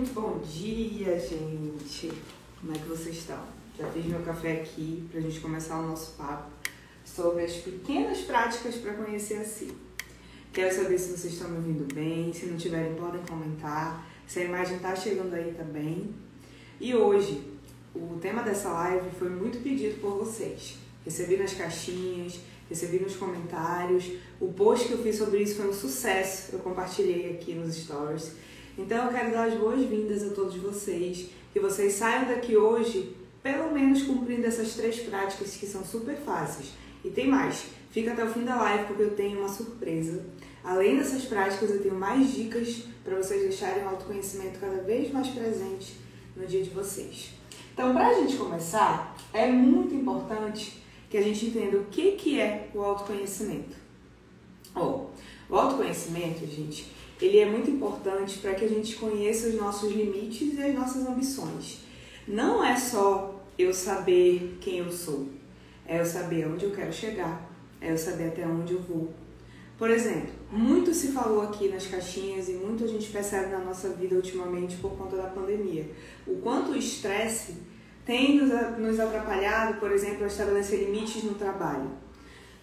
Hum, bom dia, gente. Como é que vocês estão? Já fiz meu café aqui pra gente começar o nosso papo sobre as pequenas práticas para conhecer a si. Quero saber se vocês estão me ouvindo bem, se não tiverem podem comentar, se a imagem está chegando aí também. E hoje, o tema dessa live foi muito pedido por vocês. Recebi nas caixinhas, recebi nos comentários. O post que eu fiz sobre isso foi um sucesso. Eu compartilhei aqui nos stories. Então eu quero dar as boas-vindas a todos vocês, que vocês saiam daqui hoje pelo menos cumprindo essas três práticas que são super fáceis. E tem mais, fica até o fim da live porque eu tenho uma surpresa. Além dessas práticas, eu tenho mais dicas para vocês deixarem o autoconhecimento cada vez mais presente no dia de vocês. Então, para a gente começar, é muito importante que a gente entenda o que, que é o autoconhecimento. Oh, o autoconhecimento, gente, ele é muito importante para que a gente conheça os nossos limites e as nossas ambições. Não é só eu saber quem eu sou, é eu saber onde eu quero chegar, é eu saber até onde eu vou. Por exemplo, muito se falou aqui nas caixinhas e muito a gente percebe na nossa vida ultimamente por conta da pandemia. O quanto o estresse tem nos atrapalhado, por exemplo, a estabelecer limites no trabalho.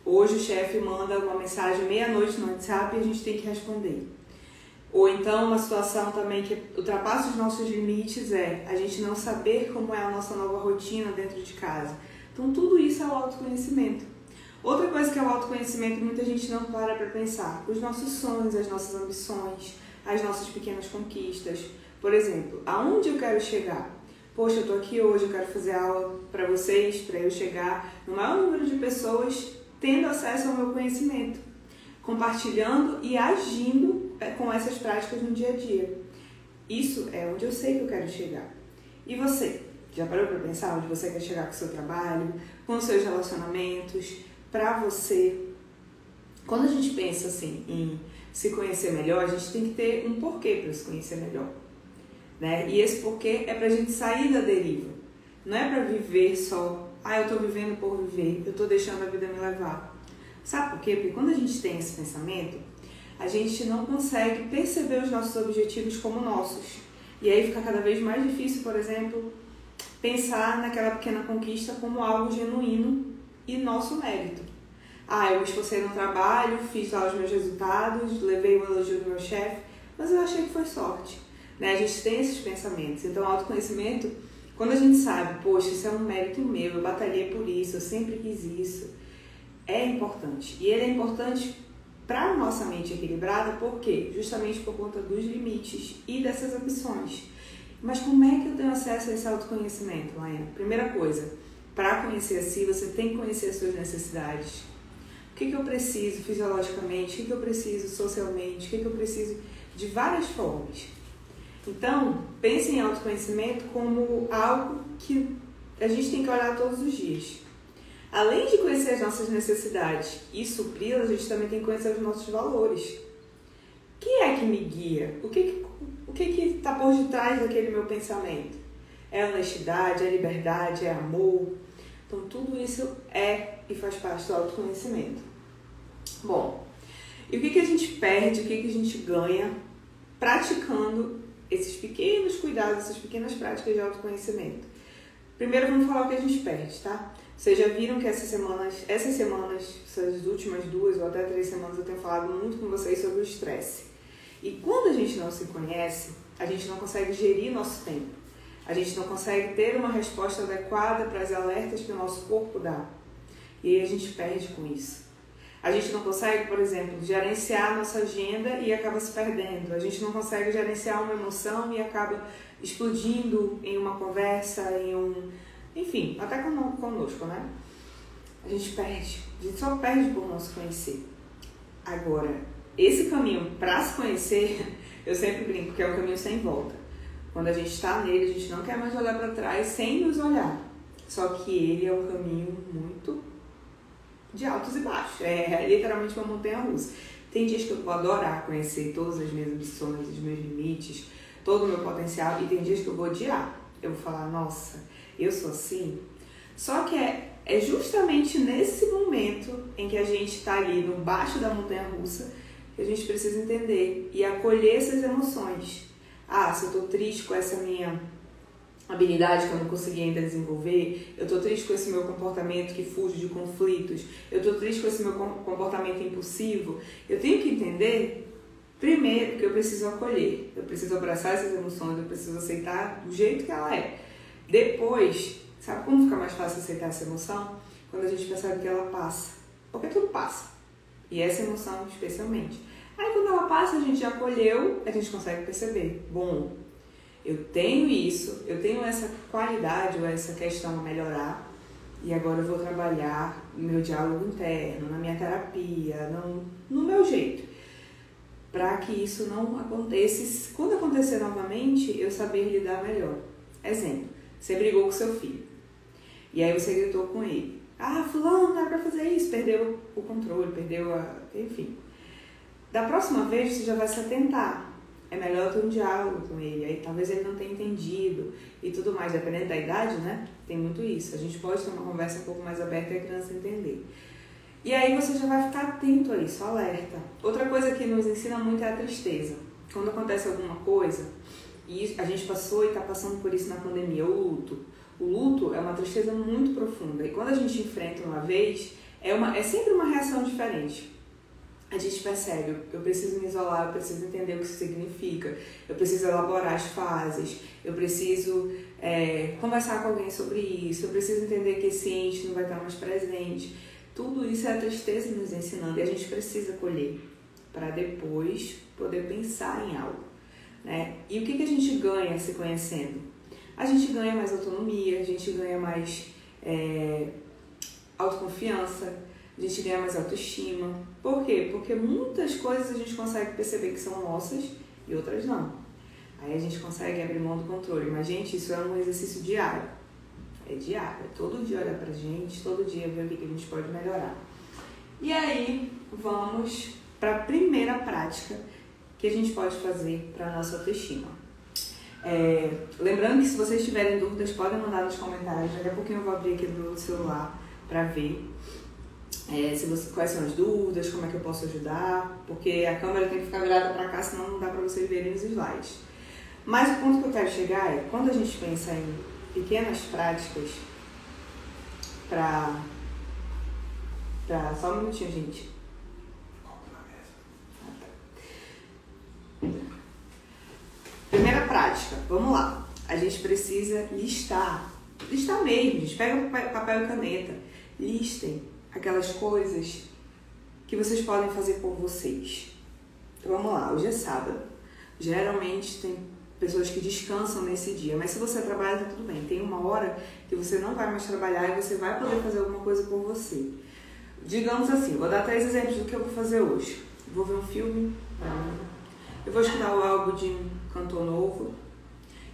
Hoje o chefe manda uma mensagem meia-noite no WhatsApp e a gente tem que responder. Ou então uma situação também que ultrapassa os nossos limites é a gente não saber como é a nossa nova rotina dentro de casa. Então tudo isso é o autoconhecimento. Outra coisa que é o autoconhecimento muita gente não para para pensar, os nossos sonhos, as nossas ambições, as nossas pequenas conquistas. Por exemplo, aonde eu quero chegar? Poxa, eu estou aqui hoje, eu quero fazer aula para vocês, para eu chegar no maior número de pessoas tendo acesso ao meu conhecimento, compartilhando e agindo com essas práticas no dia a dia. Isso é onde eu sei que eu quero chegar. E você? Já parou para pensar onde você quer chegar com o seu trabalho, com os seus relacionamentos, para você? Quando a gente pensa assim em se conhecer melhor, a gente tem que ter um porquê para se conhecer melhor. Né? E esse porquê é para a gente sair da deriva. Não é para viver só, ah, eu estou vivendo por viver, eu estou deixando a vida me levar. Sabe por quê? Porque quando a gente tem esse pensamento, a gente não consegue perceber os nossos objetivos como nossos. E aí fica cada vez mais difícil, por exemplo, pensar naquela pequena conquista como algo genuíno e nosso mérito. Ah, eu me esforcei no trabalho, fiz lá os meus resultados, levei o elogio do meu chefe, mas eu achei que foi sorte. Né? A gente tem esses pensamentos. Então, autoconhecimento, quando a gente sabe, poxa, isso é um mérito meu, eu batalhei por isso, eu sempre quis isso, é importante. E ele é importante para nossa mente equilibrada, por quê? Justamente por conta dos limites e dessas ambições. Mas como é que eu tenho acesso a esse autoconhecimento, Laina? Primeira coisa, para conhecer a si, você tem que conhecer as suas necessidades. O que, que eu preciso fisiologicamente, o que, que eu preciso socialmente, o que, que eu preciso de várias formas. Então, pense em autoconhecimento como algo que a gente tem que olhar todos os dias. Além de conhecer as nossas necessidades e supri-las, a gente também tem que conhecer os nossos valores. O que é que me guia? O que o que está por detrás daquele meu pensamento? É honestidade, é liberdade, é amor? Então, tudo isso é e faz parte do autoconhecimento. Bom, e o que, que a gente perde, o que, que a gente ganha praticando esses pequenos cuidados, essas pequenas práticas de autoconhecimento? Primeiro, vamos falar o que a gente perde, tá? Vocês já viram que essas semanas, essas semanas, essas últimas duas ou até três semanas, eu tenho falado muito com vocês sobre o estresse. E quando a gente não se conhece, a gente não consegue gerir nosso tempo. A gente não consegue ter uma resposta adequada para as alertas que o nosso corpo dá. E aí a gente perde com isso. A gente não consegue, por exemplo, gerenciar a nossa agenda e acaba se perdendo. A gente não consegue gerenciar uma emoção e acaba explodindo em uma conversa, em um enfim, até conosco, né? A gente perde, a gente só perde por não se conhecer. Agora, esse caminho para se conhecer, eu sempre brinco que é o caminho sem volta. Quando a gente está nele, a gente não quer mais olhar para trás sem nos olhar. Só que ele é um caminho muito de altos e baixos. É literalmente uma montanha russa. Tem dias que eu vou adorar conhecer todas as minhas ambições, os meus limites, todo o meu potencial, e tem dias que eu vou odiar. Eu vou falar, nossa, eu sou assim. Só que é, é justamente nesse momento em que a gente está ali no baixo da montanha russa que a gente precisa entender e acolher essas emoções. Ah, se eu tô triste com essa minha habilidade que eu não consegui ainda desenvolver, eu tô triste com esse meu comportamento que fuge de conflitos, eu tô triste com esse meu comportamento impulsivo, eu tenho que entender primeiro que eu preciso acolher, eu preciso abraçar essas emoções, eu preciso aceitar do jeito que ela é. Depois, sabe como fica mais fácil aceitar essa emoção? Quando a gente percebe que ela passa. Porque tudo passa. E essa emoção especialmente. Aí quando ela passa, a gente já acolheu, a gente consegue perceber. Bom, eu tenho isso, eu tenho essa qualidade ou essa questão a melhorar, e agora eu vou trabalhar no meu diálogo interno, na minha terapia, no, no meu jeito, para que isso não aconteça. Quando acontecer novamente, eu saber lidar melhor. Exemplo, você brigou com seu filho, e aí você gritou com ele. Ah, fulano, não dá pra fazer isso, perdeu o controle, perdeu a. enfim. Da próxima vez você já vai se atentar é melhor ter um diálogo com ele. Aí talvez ele não tenha entendido e tudo mais, dependendo da idade, né? Tem muito isso. A gente pode ter uma conversa um pouco mais aberta e a criança entender. E aí você já vai ficar atento a isso, alerta. Outra coisa que nos ensina muito é a tristeza. Quando acontece alguma coisa, e a gente passou e está passando por isso na pandemia, o luto. O luto é uma tristeza muito profunda. E quando a gente enfrenta uma vez, é, uma, é sempre uma reação diferente a gente percebe, eu preciso me isolar, eu preciso entender o que isso significa, eu preciso elaborar as fases, eu preciso é, conversar com alguém sobre isso, eu preciso entender que esse ente não vai estar mais presente. Tudo isso é a tristeza nos ensinando e a gente precisa colher para depois poder pensar em algo. Né? E o que, que a gente ganha se conhecendo? A gente ganha mais autonomia, a gente ganha mais é, autoconfiança, a gente ganha mais autoestima. Por quê? Porque muitas coisas a gente consegue perceber que são nossas e outras não. Aí a gente consegue abrir mão do controle. Mas, gente, isso é um exercício diário. É diário. É todo dia olhar pra gente, todo dia ver o que a gente pode melhorar. E aí, vamos para a primeira prática que a gente pode fazer para nossa autoestima. É, lembrando que se vocês tiverem dúvidas, podem mandar nos comentários. Daqui a pouquinho eu vou abrir aqui do celular para ver é, se você, quais são as dúvidas, como é que eu posso ajudar, porque a câmera tem que ficar virada para cá, senão não dá para vocês verem os slides. Mas o ponto que eu quero chegar é, quando a gente pensa em pequenas práticas para... Só um minutinho, gente. Primeira prática, vamos lá. A gente precisa listar. Listar mesmo, gente. Pega papel e caneta. Listem aquelas coisas que vocês podem fazer por vocês. Então vamos lá, hoje é sábado. Geralmente tem pessoas que descansam nesse dia, mas se você trabalha, tá tudo bem. Tem uma hora que você não vai mais trabalhar e você vai poder fazer alguma coisa por você. Digamos assim, vou dar três exemplos do que eu vou fazer hoje. Vou ver um filme, eu vou escutar o álbum de um cantor novo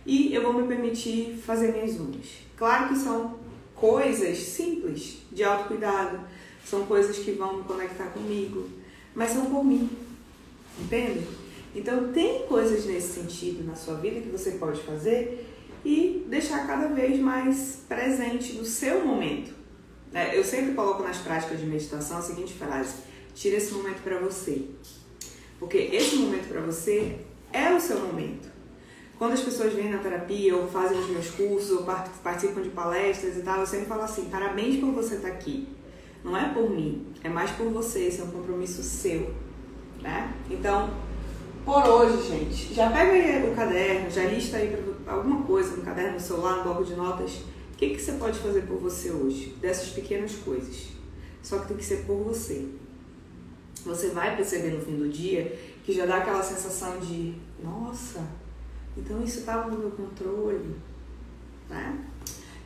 e eu vou me permitir fazer minhas unhas. Claro que são coisas simples de autocuidado, são coisas que vão me conectar comigo, mas são por mim, entende? Então tem coisas nesse sentido na sua vida que você pode fazer e deixar cada vez mais presente no seu momento. É, eu sempre coloco nas práticas de meditação a seguinte frase: tira esse momento para você, porque esse momento para você é o seu momento. Quando as pessoas vêm na terapia ou fazem os meus cursos ou participam de palestras e tal, eu sempre falo assim: parabéns por você estar tá aqui. Não é por mim, é mais por você, esse é um compromisso seu. Né? Então, por hoje, gente, já pega aí o caderno, já lista aí alguma coisa no caderno, no celular, no bloco de notas. O que, que você pode fazer por você hoje? Dessas pequenas coisas. Só que tem que ser por você. Você vai perceber no fim do dia que já dá aquela sensação de: nossa, então isso estava no meu controle, né?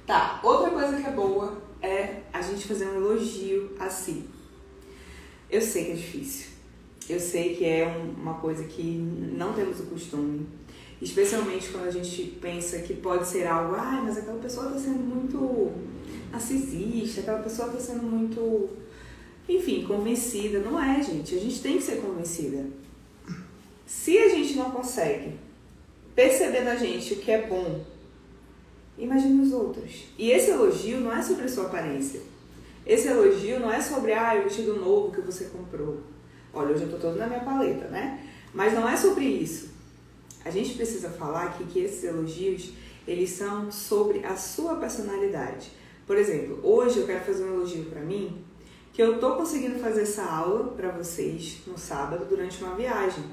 Tá, outra coisa que é boa é a gente fazer um elogio a si. Eu sei que é difícil. Eu sei que é uma coisa que não temos o costume. Especialmente quando a gente pensa que pode ser algo, ai, ah, mas aquela pessoa está sendo muito narcisista, aquela pessoa está sendo muito, enfim, convencida. Não é, gente. A gente tem que ser convencida. Se a gente não consegue perceber na gente o que é bom, imagine os outros. E esse elogio não é sobre a sua aparência. Esse elogio não é sobre ah, o vestido novo que você comprou. Olha, hoje eu tô todo na minha paleta, né? Mas não é sobre isso. A gente precisa falar aqui que esses elogios, eles são sobre a sua personalidade. Por exemplo, hoje eu quero fazer um elogio para mim, que eu tô conseguindo fazer essa aula para vocês no sábado durante uma viagem.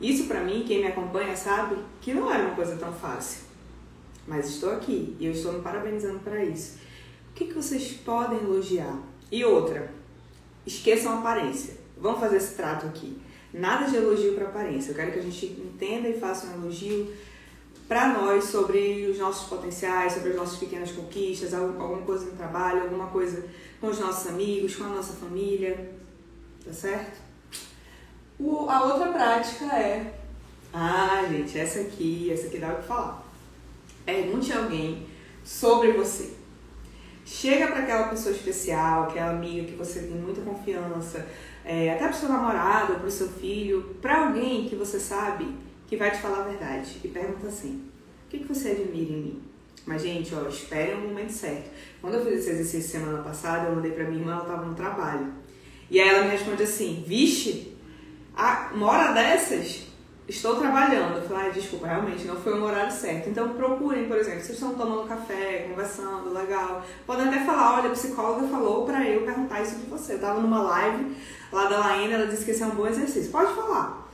Isso para mim, quem me acompanha sabe que não era uma coisa tão fácil. Mas estou aqui e eu estou me parabenizando para isso. O que, que vocês podem elogiar? E outra, esqueçam a aparência. Vamos fazer esse trato aqui. Nada de elogio para aparência. Eu quero que a gente entenda e faça um elogio para nós sobre os nossos potenciais, sobre as nossas pequenas conquistas, alguma coisa no trabalho, alguma coisa com os nossos amigos, com a nossa família. Tá certo? O, a outra prática é. Ah, gente, essa aqui, essa aqui dá o que falar. Pergunte a alguém sobre você. Chega para aquela pessoa especial, aquela amiga que você tem muita confiança, é, até para o seu namorado, para o seu filho, para alguém que você sabe que vai te falar a verdade e pergunta assim: o que, que você admira em mim? Mas, gente, ó, espere o momento certo. Quando eu fiz esse exercício semana passada, eu mandei pra minha irmã, ela tava no trabalho. E aí ela me responde assim: Vixe, uma hora dessas, estou trabalhando. Eu falei, ah, desculpa, realmente não foi o horário certo. Então procurem, por exemplo, vocês estão tomando café, conversando, legal. Podem até falar, olha, a psicóloga falou para eu perguntar isso de você. Eu tava numa live lá da Laína, ela disse que esse é um bom exercício. Pode falar.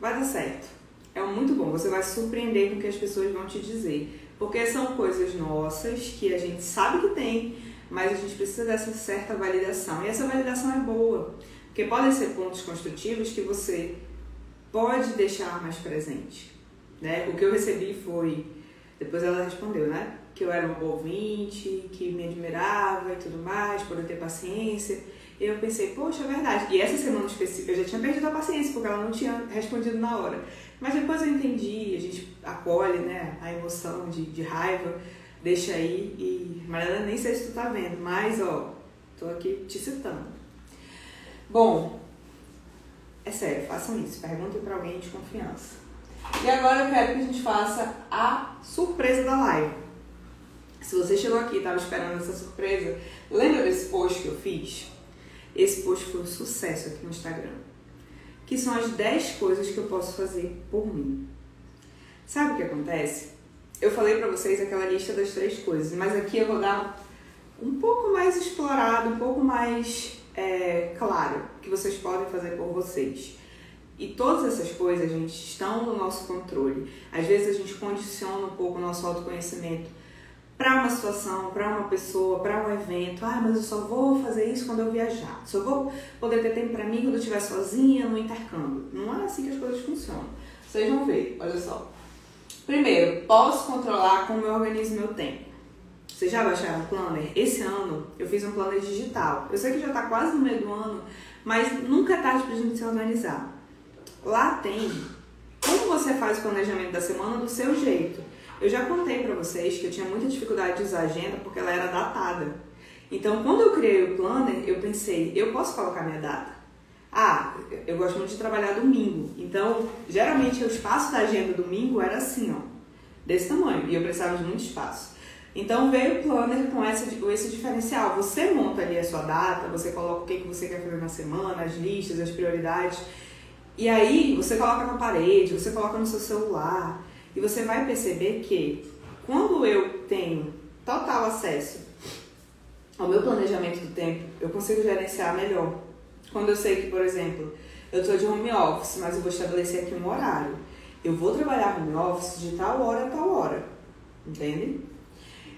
Vai dar certo. É muito bom, você vai surpreender com o que as pessoas vão te dizer. Porque são coisas nossas que a gente sabe que tem, mas a gente precisa dessa certa validação. E essa validação é boa. Porque podem ser pontos construtivos que você pode deixar mais presente. Né? O que eu recebi foi, depois ela respondeu, né? Que eu era uma boa ouvinte, que me admirava e tudo mais, por eu ter paciência. E eu pensei, poxa, é verdade. E essa semana específica eu já tinha perdido a paciência, porque ela não tinha respondido na hora. Mas depois eu entendi, a gente acolhe né, a emoção de, de raiva, deixa aí. E Mariana, nem sei se tu tá vendo, mas ó, tô aqui te citando. Bom, é sério, façam isso. Perguntem para alguém de confiança. E agora eu quero que a gente faça a surpresa da live. Se você chegou aqui e estava esperando essa surpresa, lembra desse post que eu fiz? Esse post foi um sucesso aqui no Instagram. Que são as 10 coisas que eu posso fazer por mim. Sabe o que acontece? Eu falei para vocês aquela lista das três coisas, mas aqui eu vou dar um pouco mais explorado, um pouco mais é, claro que vocês podem fazer por vocês. E todas essas coisas, gente, estão no nosso controle. Às vezes a gente condiciona um pouco o nosso autoconhecimento para uma situação, para uma pessoa, para um evento. Ah, mas eu só vou fazer isso quando eu viajar. Só vou poder ter tempo para mim quando eu estiver sozinha no intercâmbio. Não é assim que as coisas funcionam. Vocês vão ver, olha só. Primeiro, posso controlar como eu organizo meu tempo. Vocês já baixaram o planner? Esse ano eu fiz um planner digital. Eu sei que já está quase no meio do ano, mas nunca é tarde para a gente se organizar. Lá tem como você faz o planejamento da semana do seu jeito. Eu já contei para vocês que eu tinha muita dificuldade de usar a agenda porque ela era datada. Então, quando eu criei o planner, eu pensei, eu posso colocar minha data. Ah, eu gosto muito de trabalhar domingo. Então, geralmente o espaço da agenda domingo era assim, ó, desse tamanho, e eu precisava de muito espaço. Então veio o planner com esse, esse diferencial. Você monta ali a sua data, você coloca o que, que você quer fazer na semana, as listas, as prioridades. E aí você coloca na parede, você coloca no seu celular. E você vai perceber que quando eu tenho total acesso ao meu planejamento do tempo, eu consigo gerenciar melhor. Quando eu sei que, por exemplo, eu estou de home office, mas eu vou estabelecer aqui um horário. Eu vou trabalhar home office de tal hora a tal hora. Entende?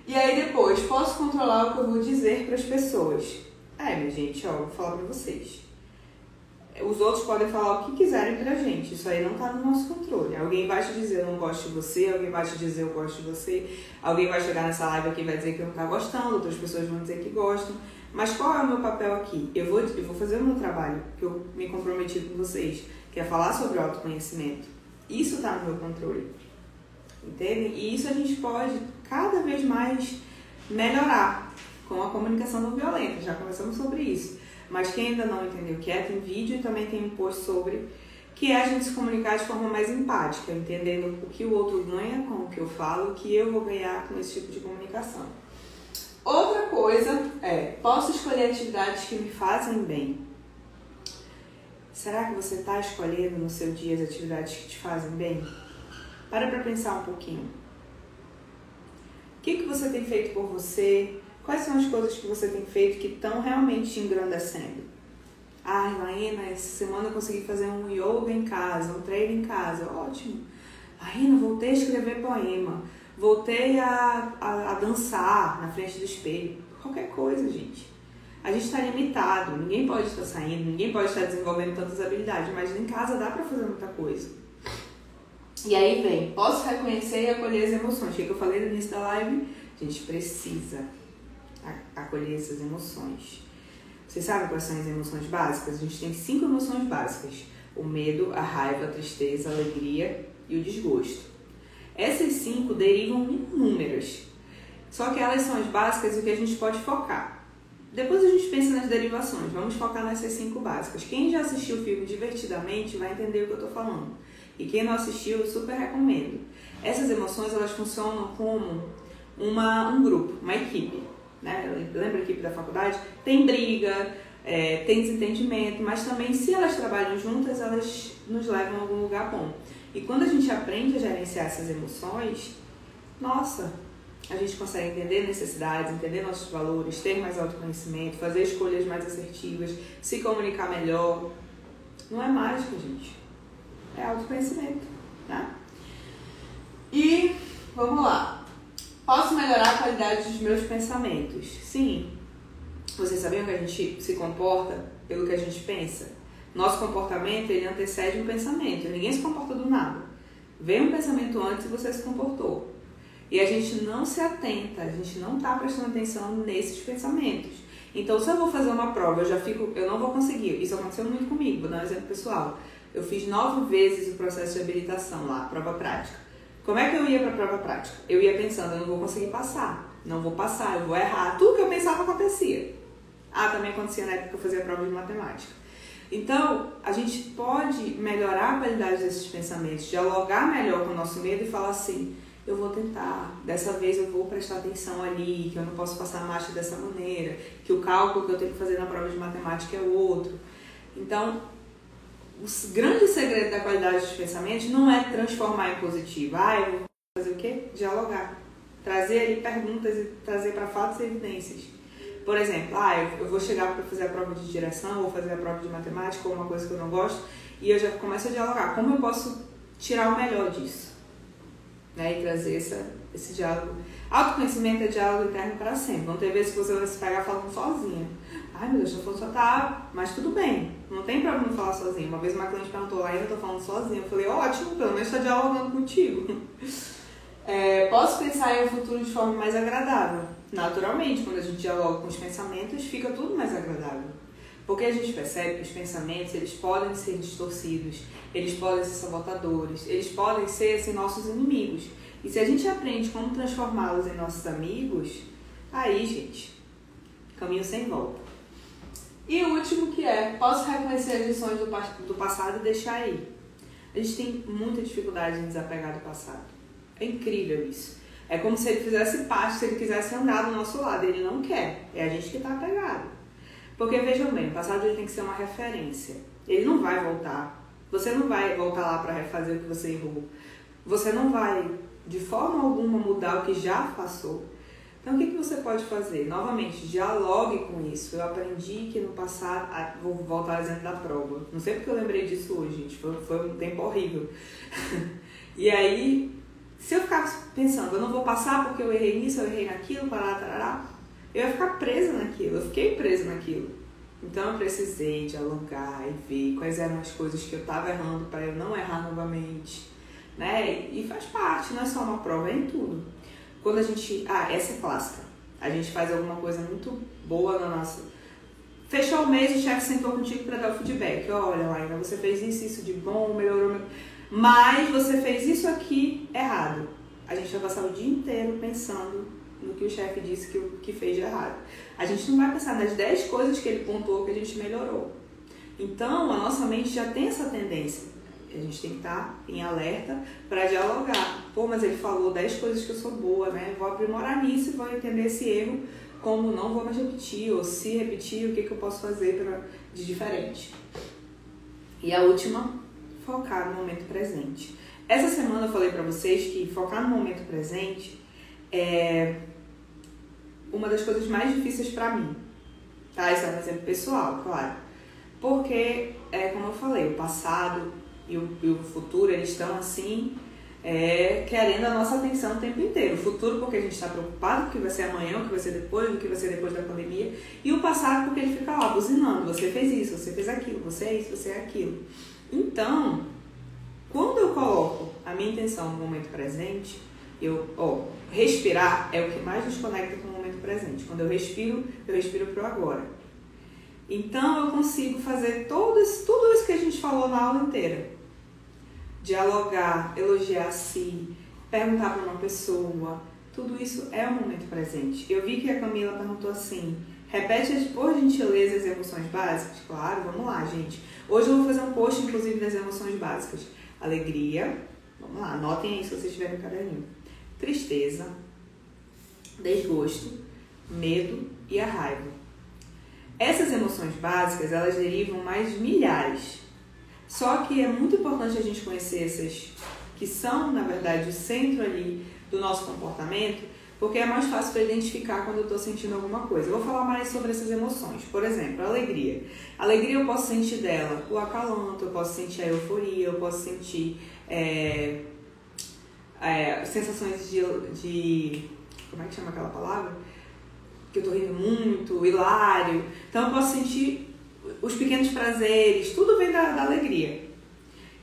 E aí depois, posso controlar o que eu vou dizer para as pessoas. É, minha gente, ó, vou falar para vocês. Os outros podem falar o que quiserem pra gente, isso aí não tá no nosso controle. Alguém vai te dizer eu não gosto de você, alguém vai te dizer eu gosto de você, alguém vai chegar nessa live aqui e vai dizer que não tá gostando, outras pessoas vão dizer que gostam. Mas qual é o meu papel aqui? Eu vou, eu vou fazer o meu trabalho, que eu me comprometi com vocês, que é falar sobre autoconhecimento. Isso tá no meu controle. Entende? E isso a gente pode cada vez mais melhorar com a comunicação não violenta. Já conversamos sobre isso. Mas quem ainda não entendeu o que é, tem vídeo e também tem um post sobre que é a gente se comunicar de forma mais empática, entendendo o que o outro ganha com o que eu falo, o que eu vou ganhar com esse tipo de comunicação. Outra coisa é, posso escolher atividades que me fazem bem. Será que você está escolhendo no seu dia as atividades que te fazem bem? Para para pensar um pouquinho. O que, que você tem feito por você? Quais são as coisas que você tem feito que estão realmente te engrandecendo? Ai, Laína, essa semana eu consegui fazer um yoga em casa, um treino em casa. Ótimo. Laína, voltei a escrever poema. Voltei a, a, a dançar na frente do espelho. Qualquer coisa, gente. A gente está limitado, ninguém pode estar saindo, ninguém pode estar desenvolvendo tantas habilidades, mas em casa dá para fazer muita coisa. E aí vem, posso reconhecer e acolher as emoções. O que eu falei no início da live? A gente precisa acolher essas emoções. Vocês sabem quais são as emoções básicas? A gente tem cinco emoções básicas: o medo, a raiva, a tristeza, a alegria e o desgosto. Essas cinco derivam inúmeras, só que elas são as básicas e o que a gente pode focar. Depois a gente pensa nas derivações, vamos focar nessas cinco básicas. Quem já assistiu o filme divertidamente vai entender o que eu estou falando. E quem não assistiu, eu super recomendo. Essas emoções elas funcionam como uma, um grupo, uma equipe. Né? Lembra a equipe da faculdade? Tem briga, é, tem desentendimento, mas também se elas trabalham juntas, elas nos levam a algum lugar bom. E quando a gente aprende a gerenciar essas emoções, nossa, a gente consegue entender necessidades, entender nossos valores, ter mais autoconhecimento, fazer escolhas mais assertivas, se comunicar melhor. Não é mágica, gente. É autoconhecimento, tá? E vamos lá. Posso melhorar a qualidade dos meus pensamentos? Sim. Vocês sabiam que a gente se comporta pelo que a gente pensa? Nosso comportamento, ele antecede um pensamento. Ninguém se comporta do nada. Vem um pensamento antes e você se comportou. E a gente não se atenta, a gente não está prestando atenção nesses pensamentos. Então, se eu vou fazer uma prova, eu já fico, eu não vou conseguir. Isso aconteceu muito comigo, vou dar um exemplo pessoal. Eu fiz nove vezes o processo de habilitação lá, prova prática. Como é que eu ia para a prova prática? Eu ia pensando, eu não vou conseguir passar, não vou passar, eu vou errar. Tudo que eu pensava acontecia. Ah, também acontecia na época que eu fazia prova de matemática. Então, a gente pode melhorar a qualidade desses pensamentos, dialogar melhor com o nosso medo e falar assim: eu vou tentar, dessa vez eu vou prestar atenção ali, que eu não posso passar a marcha dessa maneira, que o cálculo que eu tenho que fazer na prova de matemática é outro. Então, o grande segredo da qualidade dos pensamentos não é transformar em positivo. Ah, eu vou fazer o quê? Dialogar. Trazer ali perguntas e trazer para fatos e evidências. Por exemplo, ah, eu vou chegar para fazer a prova de direção, ou fazer a prova de matemática, ou uma coisa que eu não gosto, e eu já começo a dialogar. Como eu posso tirar o melhor disso? né, e trazer essa, esse diálogo. Autoconhecimento é diálogo interno para sempre. Vão ter vezes que você vai se pegar falando sozinha. Ai meu Deus, eu só tá, mas tudo bem, não tem problema falar sozinho. Uma vez uma cliente perguntou lá, eu tô falando sozinha. Eu falei, ótimo, pelo menos está dialogando contigo. É, posso pensar em um futuro de forma mais agradável. Naturalmente, quando a gente dialoga com os pensamentos, fica tudo mais agradável. Porque a gente percebe que os pensamentos eles podem ser distorcidos, eles podem ser sabotadores, eles podem ser assim, nossos inimigos. E se a gente aprende como transformá-los em nossos amigos, aí, gente, caminho sem volta. E o último que é, posso reconhecer as lições do, do passado e deixar aí. A gente tem muita dificuldade em desapegar do passado. É incrível isso. É como se ele fizesse parte, se ele quisesse andar do nosso lado. Ele não quer. É a gente que está apegado. Porque vejam bem, o passado ele tem que ser uma referência. Ele não vai voltar. Você não vai voltar lá para refazer o que você errou. Você não vai, de forma alguma, mudar o que já passou. Então, o que, que você pode fazer? Novamente, dialogue com isso. Eu aprendi que no passado. Ah, vou voltar ao exemplo da prova. Não sei porque eu lembrei disso hoje, gente. Foi, foi um tempo horrível. e aí, se eu ficar pensando, eu não vou passar porque eu errei nisso, eu errei naquilo, parará, tarará, eu ia ficar presa naquilo, eu fiquei presa naquilo. Então eu precisei dialogar e ver quais eram as coisas que eu estava errando para eu não errar novamente. Né? E faz parte, não é só uma prova, é em tudo. Quando a gente. Ah, essa é clássica. A gente faz alguma coisa muito boa na nossa. Fechou o mês, o chefe sentou contigo para dar o feedback. Olha, Laina, você fez isso, isso de bom, melhorou. Mas você fez isso aqui errado. A gente vai passar o dia inteiro pensando no que o chefe disse que, que fez de errado. A gente não vai pensar nas 10 coisas que ele pontuou que a gente melhorou. Então, a nossa mente já tem essa tendência. A gente tem que estar em alerta para dialogar. Pô, mas ele falou 10 coisas que eu sou boa, né? Vou aprimorar nisso e vou entender esse erro como não vou mais repetir, ou se repetir, o que, que eu posso fazer pra, de diferente. E a última, focar no momento presente. Essa semana eu falei para vocês que focar no momento presente é uma das coisas mais difíceis para mim. Tá? Isso é um exemplo pessoal, claro. Porque, é, como eu falei, o passado e o, e o futuro, eles estão assim, é, querendo a nossa atenção o tempo inteiro. O futuro porque a gente está preocupado com o que vai ser amanhã, o que vai ser depois, o que vai ser depois da pandemia. E o passado porque ele fica lá buzinando. Você fez isso, você fez aquilo, você é isso, você é aquilo. Então, quando eu coloco a minha intenção no momento presente, eu, ó, respirar é o que mais nos conecta com o momento presente. Quando eu respiro, eu respiro pro agora. Então eu consigo fazer todo tudo isso que a gente falou na aula inteira. Dialogar, elogiar a si, perguntar para uma pessoa, tudo isso é o momento presente. Eu vi que a Camila perguntou assim: repete por gentileza as emoções básicas? Claro, vamos lá, gente. Hoje eu vou fazer um post, inclusive, das emoções básicas: alegria, vamos lá, anotem aí se vocês tiverem um caderninho. Tristeza, desgosto, medo e a raiva. Essas emoções básicas, elas derivam mais de milhares. Só que é muito importante a gente conhecer essas que são, na verdade, o centro ali do nosso comportamento, porque é mais fácil para identificar quando eu estou sentindo alguma coisa. Eu vou falar mais sobre essas emoções. Por exemplo, a alegria. A alegria eu posso sentir dela o acalanto, eu posso sentir a euforia, eu posso sentir é, é, sensações de, de. Como é que chama aquela palavra? que eu tô rindo muito, hilário. Então eu posso sentir os pequenos prazeres, tudo vem da, da alegria.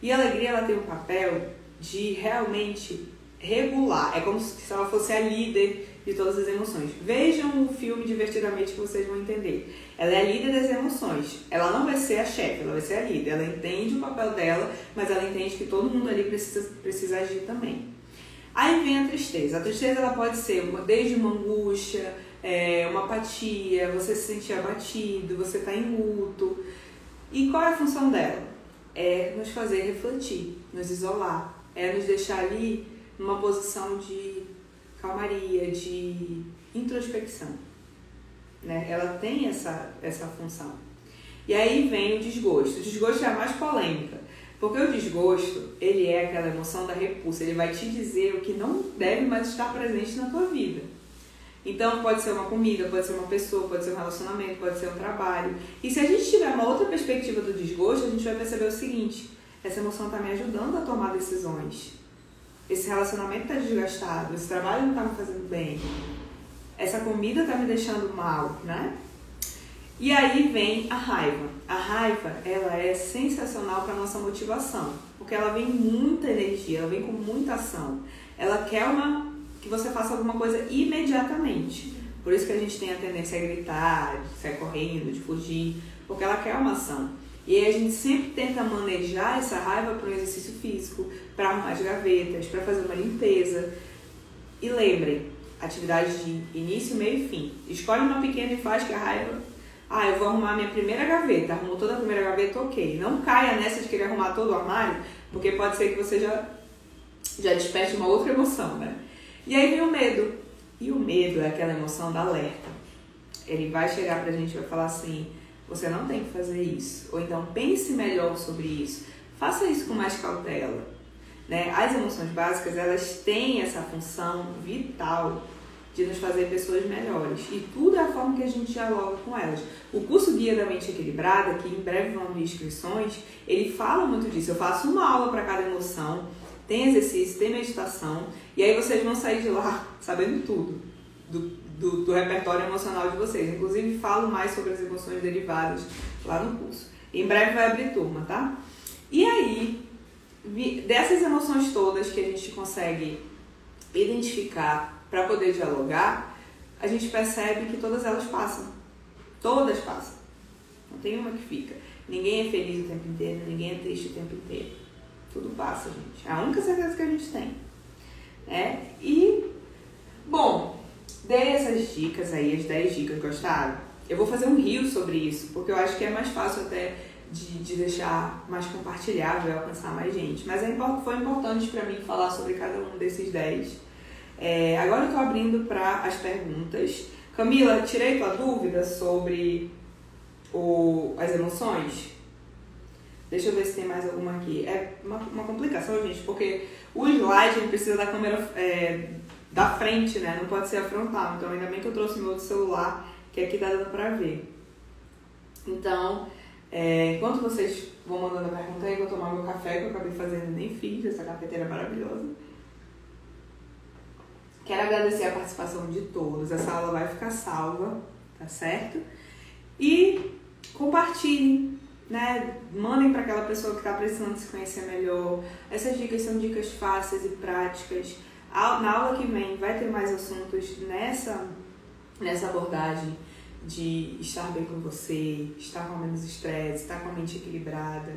E a alegria ela tem um papel de realmente regular, é como se ela fosse a líder de todas as emoções. Vejam o filme divertidamente que vocês vão entender. Ela é a líder das emoções. Ela não vai ser a chefe, ela vai ser a líder. Ela entende o papel dela, mas ela entende que todo mundo ali precisa, precisa agir também. Aí vem a tristeza. A tristeza ela pode ser uma, desde uma angústia, é, uma apatia, você se sentir abatido, você está em luto. E qual é a função dela? É nos fazer refletir, nos isolar, é nos deixar ali numa posição de calmaria, de introspecção. Né? Ela tem essa, essa função. E aí vem o desgosto. O desgosto é a mais polêmica, porque o desgosto, ele é aquela emoção da repulsa, ele vai te dizer o que não deve mais estar presente na tua vida. Então pode ser uma comida, pode ser uma pessoa, pode ser um relacionamento, pode ser um trabalho. E se a gente tiver uma outra perspectiva do desgosto, a gente vai perceber o seguinte: essa emoção está me ajudando a tomar decisões. Esse relacionamento está desgastado, esse trabalho não está me fazendo bem, essa comida está me deixando mal, né? E aí vem a raiva. A raiva, ela é sensacional para nossa motivação, porque ela vem muita energia, ela vem com muita ação. Ela quer uma que você faça alguma coisa imediatamente. Por isso que a gente tem a tendência a gritar, de sair correndo, de fugir, porque ela quer uma ação. E aí a gente sempre tenta manejar essa raiva para um exercício físico, para arrumar as gavetas, para fazer uma limpeza. E lembrem, atividade de início, meio e fim. Escolhe uma pequena e faz que a raiva. Ah, eu vou arrumar minha primeira gaveta. Arrumou toda a primeira gaveta, ok. Não caia nessa de querer arrumar todo o armário, porque pode ser que você já, já desperte uma outra emoção, né? E aí vem o medo. E o medo é aquela emoção da alerta. Ele vai chegar pra gente e vai falar assim: você não tem que fazer isso. Ou então pense melhor sobre isso. Faça isso com mais cautela. Né? As emoções básicas elas têm essa função vital de nos fazer pessoas melhores. E tudo é a forma que a gente dialoga com elas. O curso Guia da Mente Equilibrada, que em breve vão abrir inscrições, ele fala muito disso. Eu faço uma aula para cada emoção tem exercício, tem meditação, e aí vocês vão sair de lá sabendo tudo do, do, do repertório emocional de vocês. Inclusive, falo mais sobre as emoções derivadas lá no curso. Em breve vai abrir turma, tá? E aí, dessas emoções todas que a gente consegue identificar para poder dialogar, a gente percebe que todas elas passam. Todas passam. Não tem uma que fica. Ninguém é feliz o tempo inteiro, ninguém é triste o tempo inteiro. Tudo passa, gente. É a única certeza que a gente tem. É? E, bom, dei essas dicas aí, as 10 dicas, gostaram? Eu vou fazer um rio sobre isso, porque eu acho que é mais fácil até de, de deixar mais compartilhável e alcançar mais gente. Mas é, foi importante para mim falar sobre cada um desses 10. É, agora eu tô abrindo para as perguntas. Camila, tirei tua dúvida sobre o, as emoções? Deixa eu ver se tem mais alguma aqui. É uma, uma complicação, gente, porque o slide precisa da câmera é, da frente, né? Não pode ser a frontal. Então, ainda bem que eu trouxe meu outro celular, que aqui tá dando pra ver. Então, é, enquanto vocês vão mandando a pergunta aí, eu vou tomar meu café, que eu acabei fazendo nem fiz, essa cafeteira maravilhosa. Quero agradecer a participação de todos. Essa aula vai ficar salva, tá certo? E compartilhem, né? Mandem para aquela pessoa que está precisando se conhecer melhor. Essas dicas são dicas fáceis e práticas. Na aula que vem vai ter mais assuntos nessa, nessa abordagem de estar bem com você, estar com menos estresse, estar com a mente equilibrada.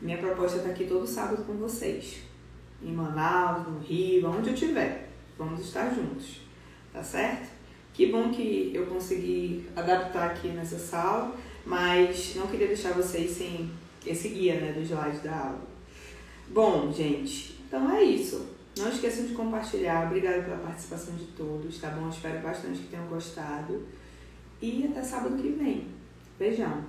Minha proposta estar aqui todo sábado com vocês. Em Manaus, no Rio, onde eu estiver. Vamos estar juntos. Tá certo? Que bom que eu consegui adaptar aqui nessa sala, mas não queria deixar vocês sem esse guia né, do slide da aula. Bom, gente, então é isso. Não esqueçam de compartilhar. Obrigada pela participação de todos, tá bom? Espero bastante que tenham gostado. E até sábado que vem. Beijão.